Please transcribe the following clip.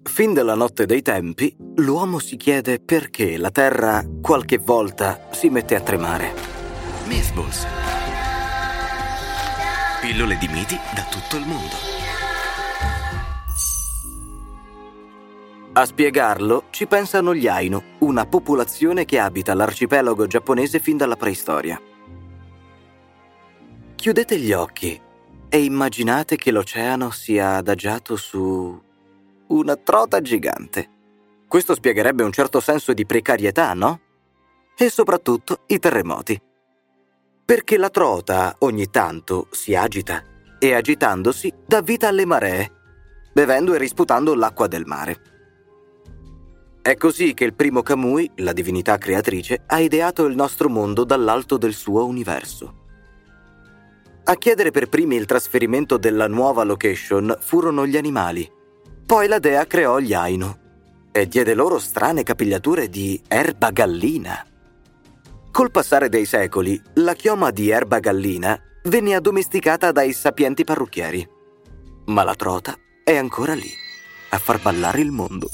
Fin dalla notte dei tempi, l'uomo si chiede perché la Terra qualche volta si mette a tremare. Mythballs. Pillole di miti da tutto il mondo. A spiegarlo ci pensano gli Ainu, una popolazione che abita l'arcipelago giapponese fin dalla preistoria. Chiudete gli occhi e immaginate che l'oceano sia adagiato su una trota gigante. Questo spiegherebbe un certo senso di precarietà, no? E soprattutto i terremoti. Perché la trota ogni tanto si agita e agitandosi dà vita alle maree, bevendo e risputando l'acqua del mare. È così che il primo Kamui, la divinità creatrice, ha ideato il nostro mondo dall'alto del suo universo. A chiedere per primi il trasferimento della nuova location furono gli animali. Poi la dea creò gli Ainu e diede loro strane capigliature di erba gallina. Col passare dei secoli, la chioma di erba gallina venne addomesticata dai sapienti parrucchieri. Ma la trota è ancora lì, a far ballare il mondo.